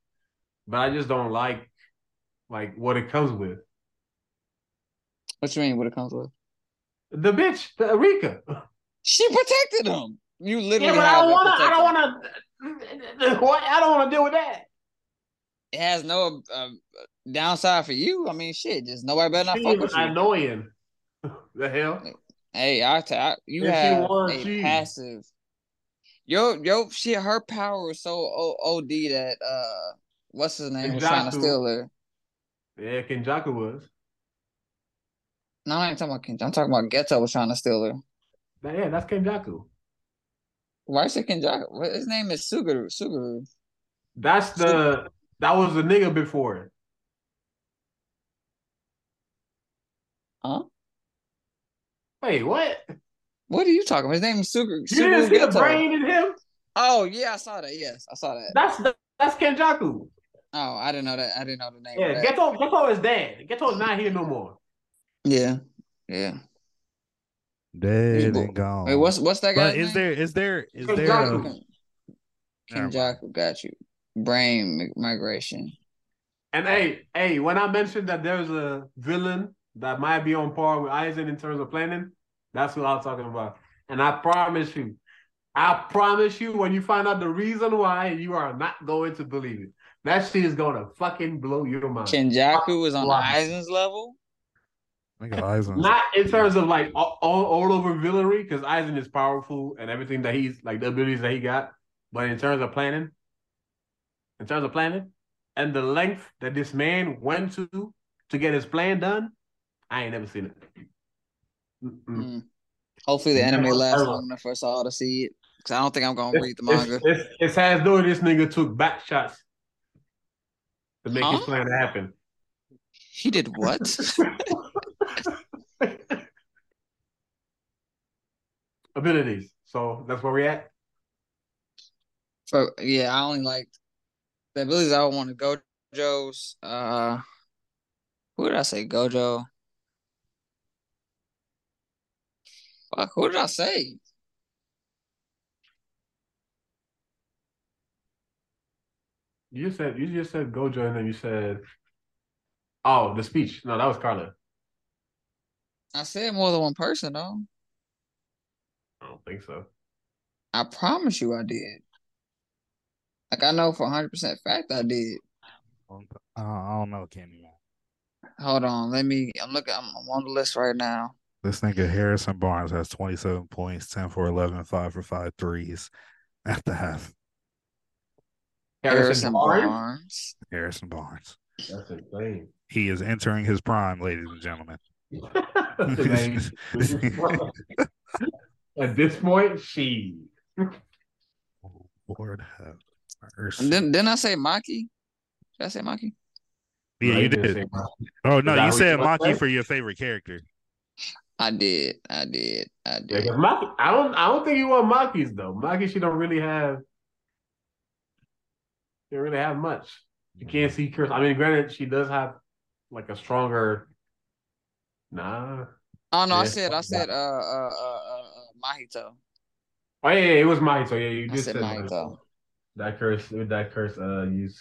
But I just don't like like what it comes with. What you mean? What it comes with? The bitch, the Rika. She protected him. You literally Yeah, but I don't want to. I don't want to. What? I don't want to deal with that. It has no uh, downside for you. I mean, shit. Just nobody better not She fuck is with you. annoying. the hell? Hey, I, t- I you If she have won, a she- passive. Yo, yo, shit. Her power was so o- OD that uh, what's his name was trying to Kenjaku. steal her. Yeah, Kenjaku was. No, I ain't talking about Kenjaku. I'm talking about Geto was trying to steal her. That- yeah, that's Kenjaku. Why is it Kenjaku? His name is Suguru. Suguru. That's the that was the nigga before. it. Huh? Wait, what? What are you talking about? His name is Suguru. You didn't Suguru see the Geto. brain in him? Oh yeah, I saw that. Yes, I saw that. That's the, that's Kenjaku. Oh, I didn't know that. I didn't know the name. Yeah, of that. Geto Geto is dead. Geto's not here no more. Yeah, yeah. Dead and gone. Wait, what's what's that guy? Is name? there, is there, is Kenjaku. there? A, Ken- Never mind. Kenjaku got you. Brain migration. And hey, hey, when I mentioned that there's a villain that might be on par with Aizen in terms of planning, that's what I was talking about. And I promise you, I promise you, when you find out the reason why, you are not going to believe it. That shit is gonna fucking blow your mind. Kenjaku was on Wow. Aizen's level. Nigga, Aizen's- Not in terms of like all, all, all over villainy, because Aizen is powerful and everything that he's like the abilities that he got. But in terms of planning, in terms of planning, and the length that this man went to to get his plan done, I ain't never seen it. Mm-mm. Mm. Hopefully the anime lasts ever. long enough for us all to see it. Cause I don't think I'm gonna read the It's, manga. it's, it's as though this nigga took back shots to make his Huh? plan happen. He did what? Abilities. So that's where we at. So yeah, I only like the abilities I want to go Gojo's. Uh, who did I say? Gojo. Fuck, who did I say? You just said you just said Gojo, and then you said, "Oh, the speech." No, that was Carla. I said more than one person though. I don't think so. I promise you, I did. Like I know for hundred percent fact, I did. Uh, I don't know, Kenny. Man. Hold on, let me. I'm looking. I'm, I'm on the list right now. This nigga Harrison Barnes has 27 points, 10 for 11, 5 for 5 threes at the half. Harrison, Barnes. Harrison Barnes. That's insane. He is entering his prime, ladies and gentlemen. At this point, she. Oh, Lord have mercy. Didn't, didn't I say Maki? Did I say Maki? Yeah, no, you did. Oh no, you said Maki for your favorite character. I did. I did. I did. Maki, I don't. I don't think you want Maki's though. Maki, she don't really have. They really have much. You can't see curse. I mean, granted, she does have like a stronger. Nah. Oh no! Yeah. I said. I said. Uh. Uh. Uh. uh Mahito. Oh yeah, yeah, it was Mahito. Yeah, you did say Mahito. Mahito. That curse. With that curse. Uh. Use.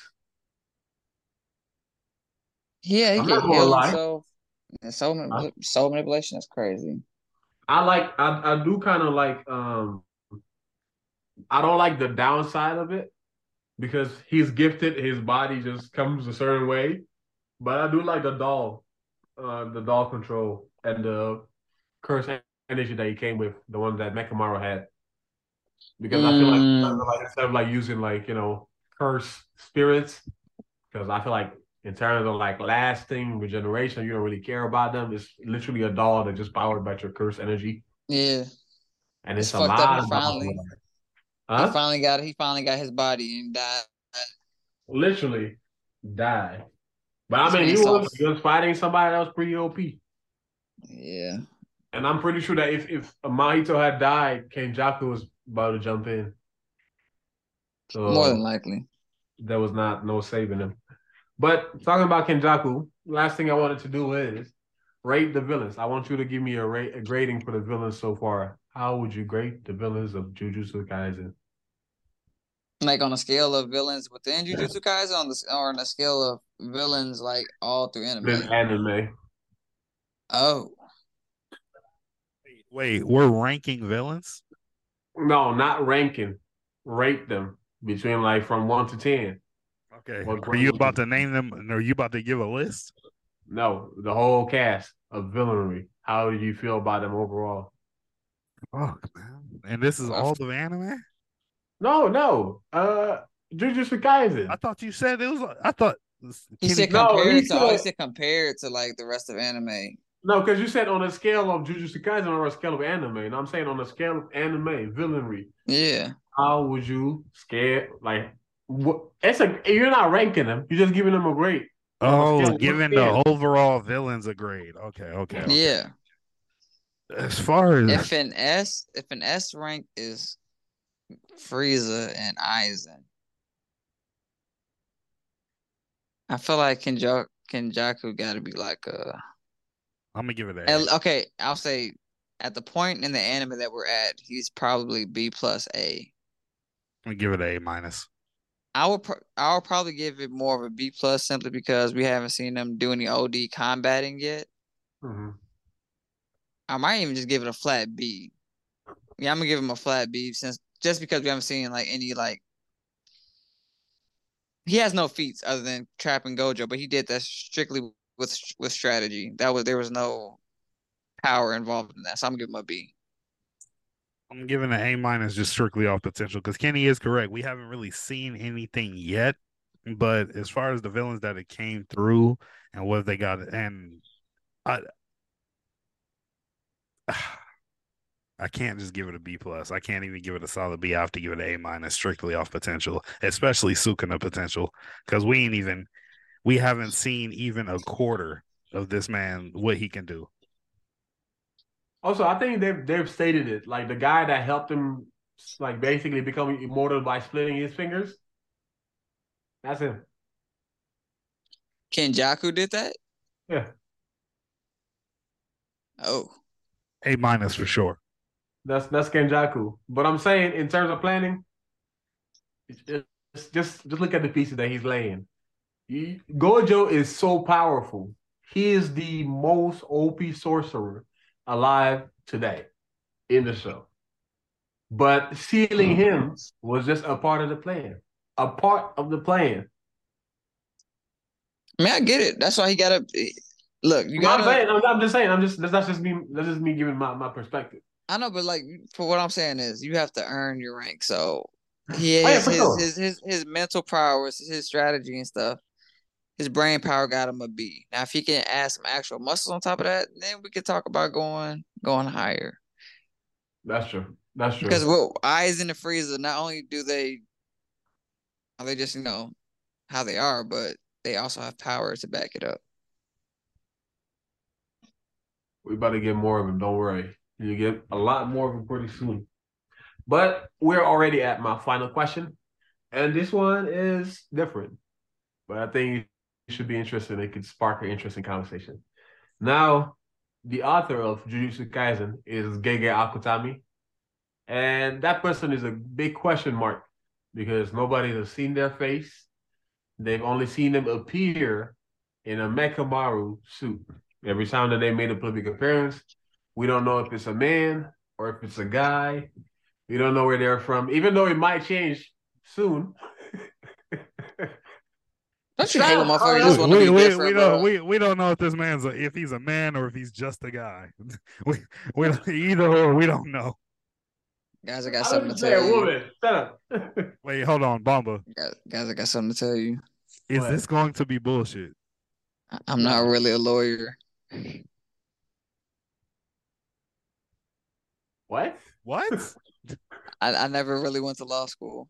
Yeah, he I'm can heal himself. And soul, manip- soul manipulation is crazy. I like. I I do kind of like. Um. I don't like the downside of it because he's gifted. His body just comes a certain way, but I do like the doll, uh, the doll control and the curse energy that he came with, the one that Mechamaru had. Because mm. I feel like, mm. like instead of like using like you know curse spirits, because I feel like in terms of like lasting regeneration, you don't really care about them. It's literally a doll that just powered by your curse energy. Yeah. And it's, it's a lot of huh? He finally got he finally got his body and died. Literally died. But I mean he was, he was fighting somebody that was pretty OP. Yeah. And I'm pretty sure that if if Mahito had died, Kenjaku was about to jump in. So More than likely. There was not no saving him. But talking about Kenjaku, last thing I wanted to do is rate the villains. I want you to give me a rate a grading for the villains so far. How would you grade the villains of Jujutsu Kaisen? Like on a scale of villains within Jujutsu Kaisen, on the or on a scale of villains like all through anime. anime. Oh. Wait, we're ranking villains? No, not ranking. Rate them between like from one to ten. Okay. Are you about to name them? Are you about to give a list? No, the whole cast of villainy. How do you feel about them overall? Fuck, man. And this is all the anime? No, no. Uh Jujutsu Kaisen. I thought you said it was I thought he said compared no, he to said, he said compared to like the rest of anime. No, because you said on a scale of Jujutsu Kaisen or a scale of anime, and I'm saying on a scale of anime villainy. Yeah. How would you scare like it's a you're not ranking them. You're just giving them a grade. Oh, giving the overall villains a grade. Okay, okay, okay. Yeah. As far as if an S, if an S rank is Frieza and Aizen, I feel like Kenjaku, Kenjaku got to be like a. I'm gonna give it that. Okay, I'll say at the point in the anime that we're at, he's probably B plus A. I'm gonna give it a A minus. I would I would probably give it more of a B plus simply because we haven't seen them do any OD combating yet. Mm-hmm. I might even just give it a flat B. Yeah, I'm gonna give him a flat B since just because we haven't seen like any like he has no feats other than trapping Gojo, but he did that strictly with with strategy. That was there was no power involved in that, so I'm give him a B. I'm giving an A minus just strictly off potential because Kenny is correct. We haven't really seen anything yet, but as far as the villains that it came through and what they got, and I, I can't just give it a B plus. I can't even give it a solid B. I have to give it an A minus strictly off potential, especially Sukuna potential, because we ain't even, we haven't seen even a quarter of this man what he can do. Also, I think they've they've stated it. Like the guy that helped him, like basically become immortal by splitting his fingers. That's him. Kenjaku did that. Yeah. Oh. A minus for sure. That's that's Kenjaku. But I'm saying in terms of planning, it's, just just look at the pieces that he's laying. He, Gojo is so powerful. He is the most OP sorcerer alive today in the show. But sealing mm-hmm. him was just a part of the plan. A part of the plan. I mean, I get it. That's why he got to look. You I'm, got saying, I'm, I'm just saying. I'm just that's not just me. That's just me giving my, my perspective. I know, but like for what I'm saying is, you have to earn your rank. So he Oh, yeah, his, sure. his his his mental prowess, his strategy and stuff. His brain power got him a B. Now, if he can add some actual muscles on top of that, then we could talk about going going higher. That's true. That's true. Because what Aizen the Frieza, not only do they are they just, you know, how they are, but they also have power to back it up. We about to get more of them. Don't worry. You get a lot more of them pretty soon. But we're already at my final question, and this one is different. But I think it should be interesting. It could spark an interesting conversation. Now, the author of Jujutsu Kaisen is Gege Akutami, and that person is a big question mark because nobody has seen their face. They've only seen them appear in a Mechamaru suit. Every time that they made a public appearance, we don't know if it's a man or if it's a guy. We don't know where they're from, even though it might change soon. Don't you hate when Stop. Oh, just yeah. want to we, be we, different, we don't we, we don't know if this man's a, if he's a man or if he's just a guy. we we either or we don't know. Guys, I got I something to just tell saying, you. woman. Shut up. Wait, hold on, Bomba. Guys, guys, I got something to tell you. Is What? this going to be bullshit? I'm not really a lawyer. What? What? I, I never really went to law school.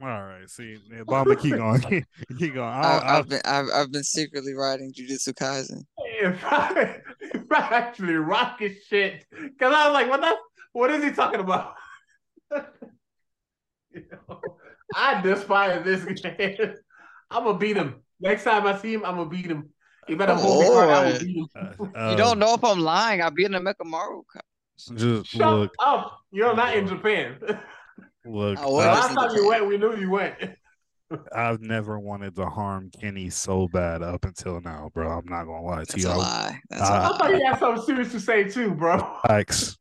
All right, see, yeah, Bomba, keep going, keep, keep going. I, I, I, I've been I've, I've been secretly writing Jujutsu Kaisen. If I, if I actually rocket shit, because I was like, what the? What is he talking about? You know, I despise this man. I'm gonna beat him next time I see him. I'm gonna beat him. You better hold me hard. I'm gonna beat him. uh, you don't know if I'm lying. I'll be in the Mechamaru. co- Just Shut look, up. You're not in Japan. look. I The last time you went, we knew you went. I've never wanted to harm Kenny so bad up until now, bro. I'm not gonna lie to That's you. a I- lie. That's I- a I lie. thought you had something serious to say too, bro. Ask.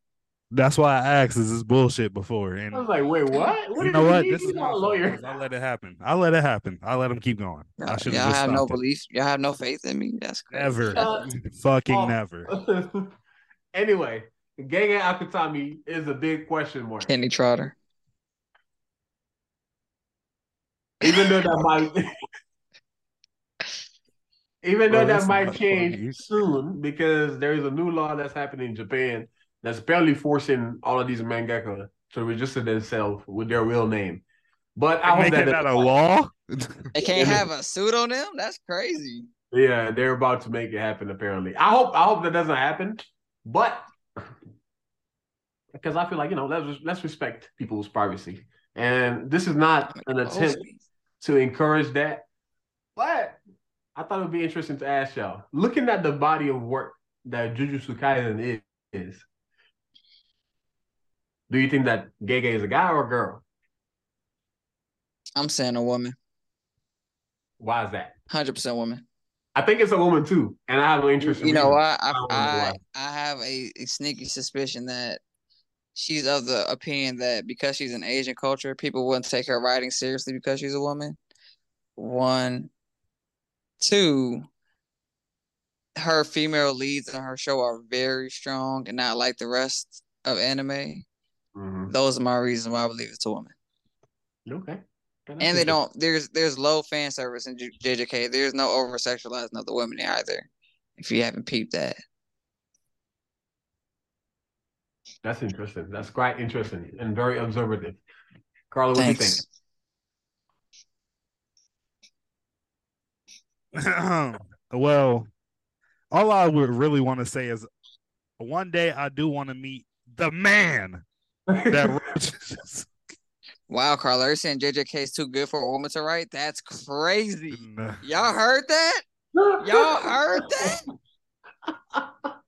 That's why I asked. Is this bullshit before? And I was like, wait, what? What you know he what? mean? This He's is not my a lawyer. I let it happen. I let it happen. I let him keep going. I should have just have no stopped it. belief. Y'all have no faith in me. That's crazy. Never. Uh, Fucking oh. never. anyway, Gege Akutami is a big question mark. Kenny Trotter. Even though that might even Bro, though that might change funny. soon because there is a new law that's happening in Japan that's barely forcing all of these mangaka to register themselves with their real name. But I hope Making that that a law? They can't have a suit on them. That's crazy. Yeah, they're about to make it happen. Apparently, I hope I hope that doesn't happen. But because I feel like you know, let's let's respect people's privacy, and this is not an attempt to encourage that. But I thought it would be interesting to ask y'all, looking at the body of work that Jujutsu Kaisen is, is do you think that Gege is a guy or a girl? I'm saying a woman. Why is that? Hundred percent woman. I think it's a woman too, and I have no interest. in You know I I I. I have a, a sneaky suspicion that she's of the opinion that because she's an Asian culture, people wouldn't take her writing seriously because she's a woman. One, two, her female leads on her show are very strong and not like the rest of anime. Mhm. Those are my reasons why I believe it's a woman. Okay. That's And they don't. There's there's low fan service in JJK. There's no over sexualizing of the women either. If you haven't peeped that. That's interesting. That's quite interesting and very observative. Carla, what do you think? Well, all I would really want to say is one day I do want to meet the man that wrote just- Wow, Carla, you're saying JJK is too good for a woman to write? That's crazy. Y'all heard that? Y'all heard that?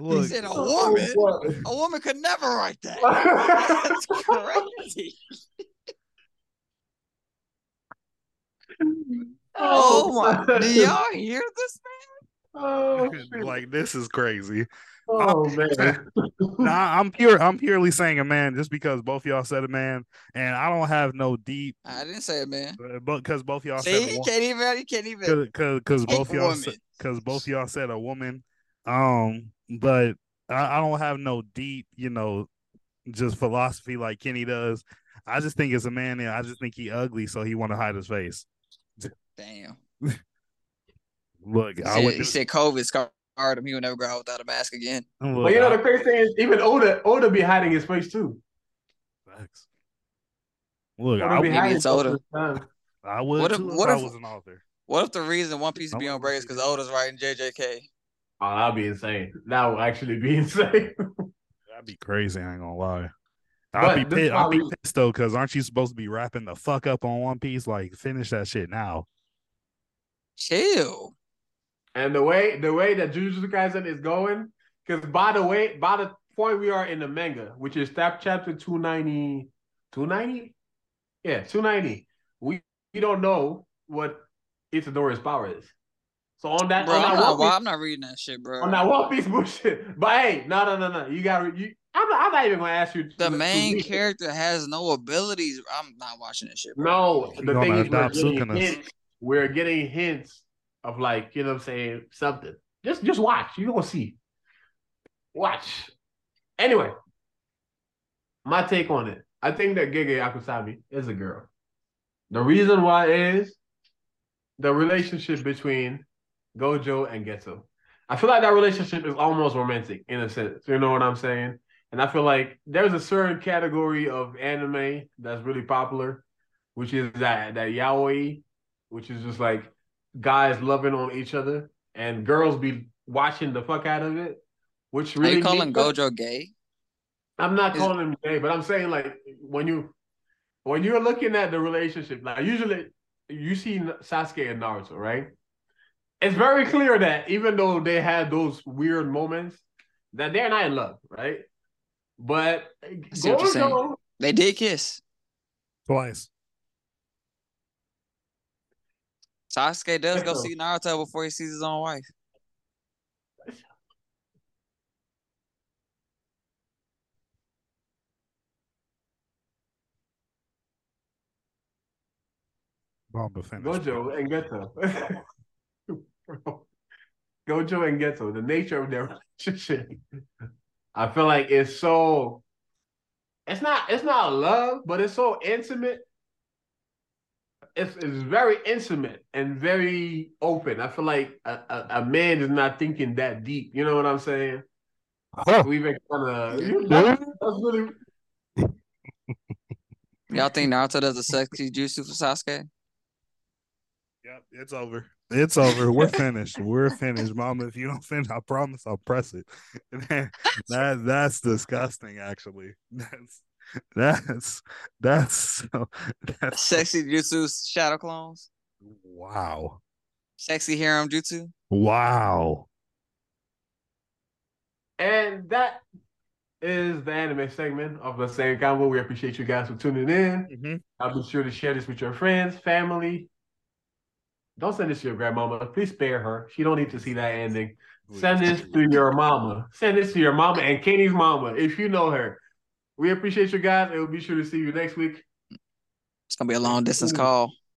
Look, he said a woman, a woman could never write that. That's crazy. Oh, oh my! Do y'all hear this, man? Oh, like this is crazy. Oh I'm, man. nah, I'm pure. I'm purely saying a man, just because both y'all said a man, and I don't have no deep. I didn't say a man, uh, but because both y'all See, said you can't even. He can't even. Because both y'all because both y'all said a woman. Um, but I, I don't have no deep, you know, just philosophy like Kenny does. I just think it's a man, and I just think he ugly, so he want to hide his face. Damn. Look, He I said, would. he said COVID scarred him. He would never go out without a mask again. look, But you know I- the crazy thing is, even Oda, Oda be hiding his face too. Facts. Look, Oda I, would- Maybe hiding it's most Oda. of the time. I would What if- too if, what I was an author. What if the reason One Piece be on wanna break is because that. Oda's writing JJK? Oh, that'd be insane. That would actually be insane. That'd be crazy. I ain't gonna lie. I'd be this is pissed. I'd be pissed though, because aren't you supposed to be wrapping the fuck up on One Piece? Like, finish that shit now. Chill. and the way the way that Jujutsu Kaisen is going, because by the way, by the point we are in the manga, which is step chapter 290, 290? Yeah, 290. We we don't know what Itadori's power is. So on that, Bro, on I'm that not, One Piece, I'm not reading that shit, bro. on that One Piece bullshit. But hey, no, no, no, no. You got you. I'm not, I'm not even gonna ask you. the to main read character has no abilities. I'm not watching this shit. Bro. No, He the gonna thing is, we're getting, hints, we're getting hints of like, you know what I'm saying, something. Just just watch. You're gonna see. Watch. Anyway, my take on it. I think that Gege Akutami is a girl. The reason why is the relationship between Gojo and Geto. I feel like that relationship is almost romantic in a sense. You know what I'm saying? And I feel like there's a certain category of anime that's really popular, which is that that yaoi, which is just like guys loving on each other and girls be watching the fuck out of it. Which Are really you calling Gojo gay? I'm not Is- calling him gay, but I'm saying like when you when you're looking at the relationship, like usually you see Sasuke and Naruto, right? It's very clear that even though they had those weird moments, that they're not in love, right? But see what you're saying. Gojo, They did kiss. Twice. Sasuke does go see Naruto before he sees his own wife. Bomba finish. Gojo and Geto. Gojo and Geto, the nature of their relationship. I feel like it's so it's not it's not love, but it's so intimate. It's it's very intimate and very open. I feel like a, a, a man is not thinking that deep. You know what I'm saying? Huh. We even kind of Yeah. that's, that's really Y'all think Naruto does a sexy jutsu for Sasuke? Yep, it's over. It's over. We're finished. We're finished, Mama. If you don't finish, I promise I'll press it. that that's disgusting. Actually, that's that's that's so, that's Sexy jutsu shadow clones? wow, Sexy harem jutsu? wow. And that is the anime segment of the same combo. We appreciate you guys for tuning in. hmm I'll be sure to share this with your friends, family. Don't send this to your grandmama. Please spare her. She don't need to see that ending. Send this to your mama. Send this to your mama and Kenny's mama if you know her. We appreciate you guys, and we'll be sure to see you next week. It's gonna be a long distance call.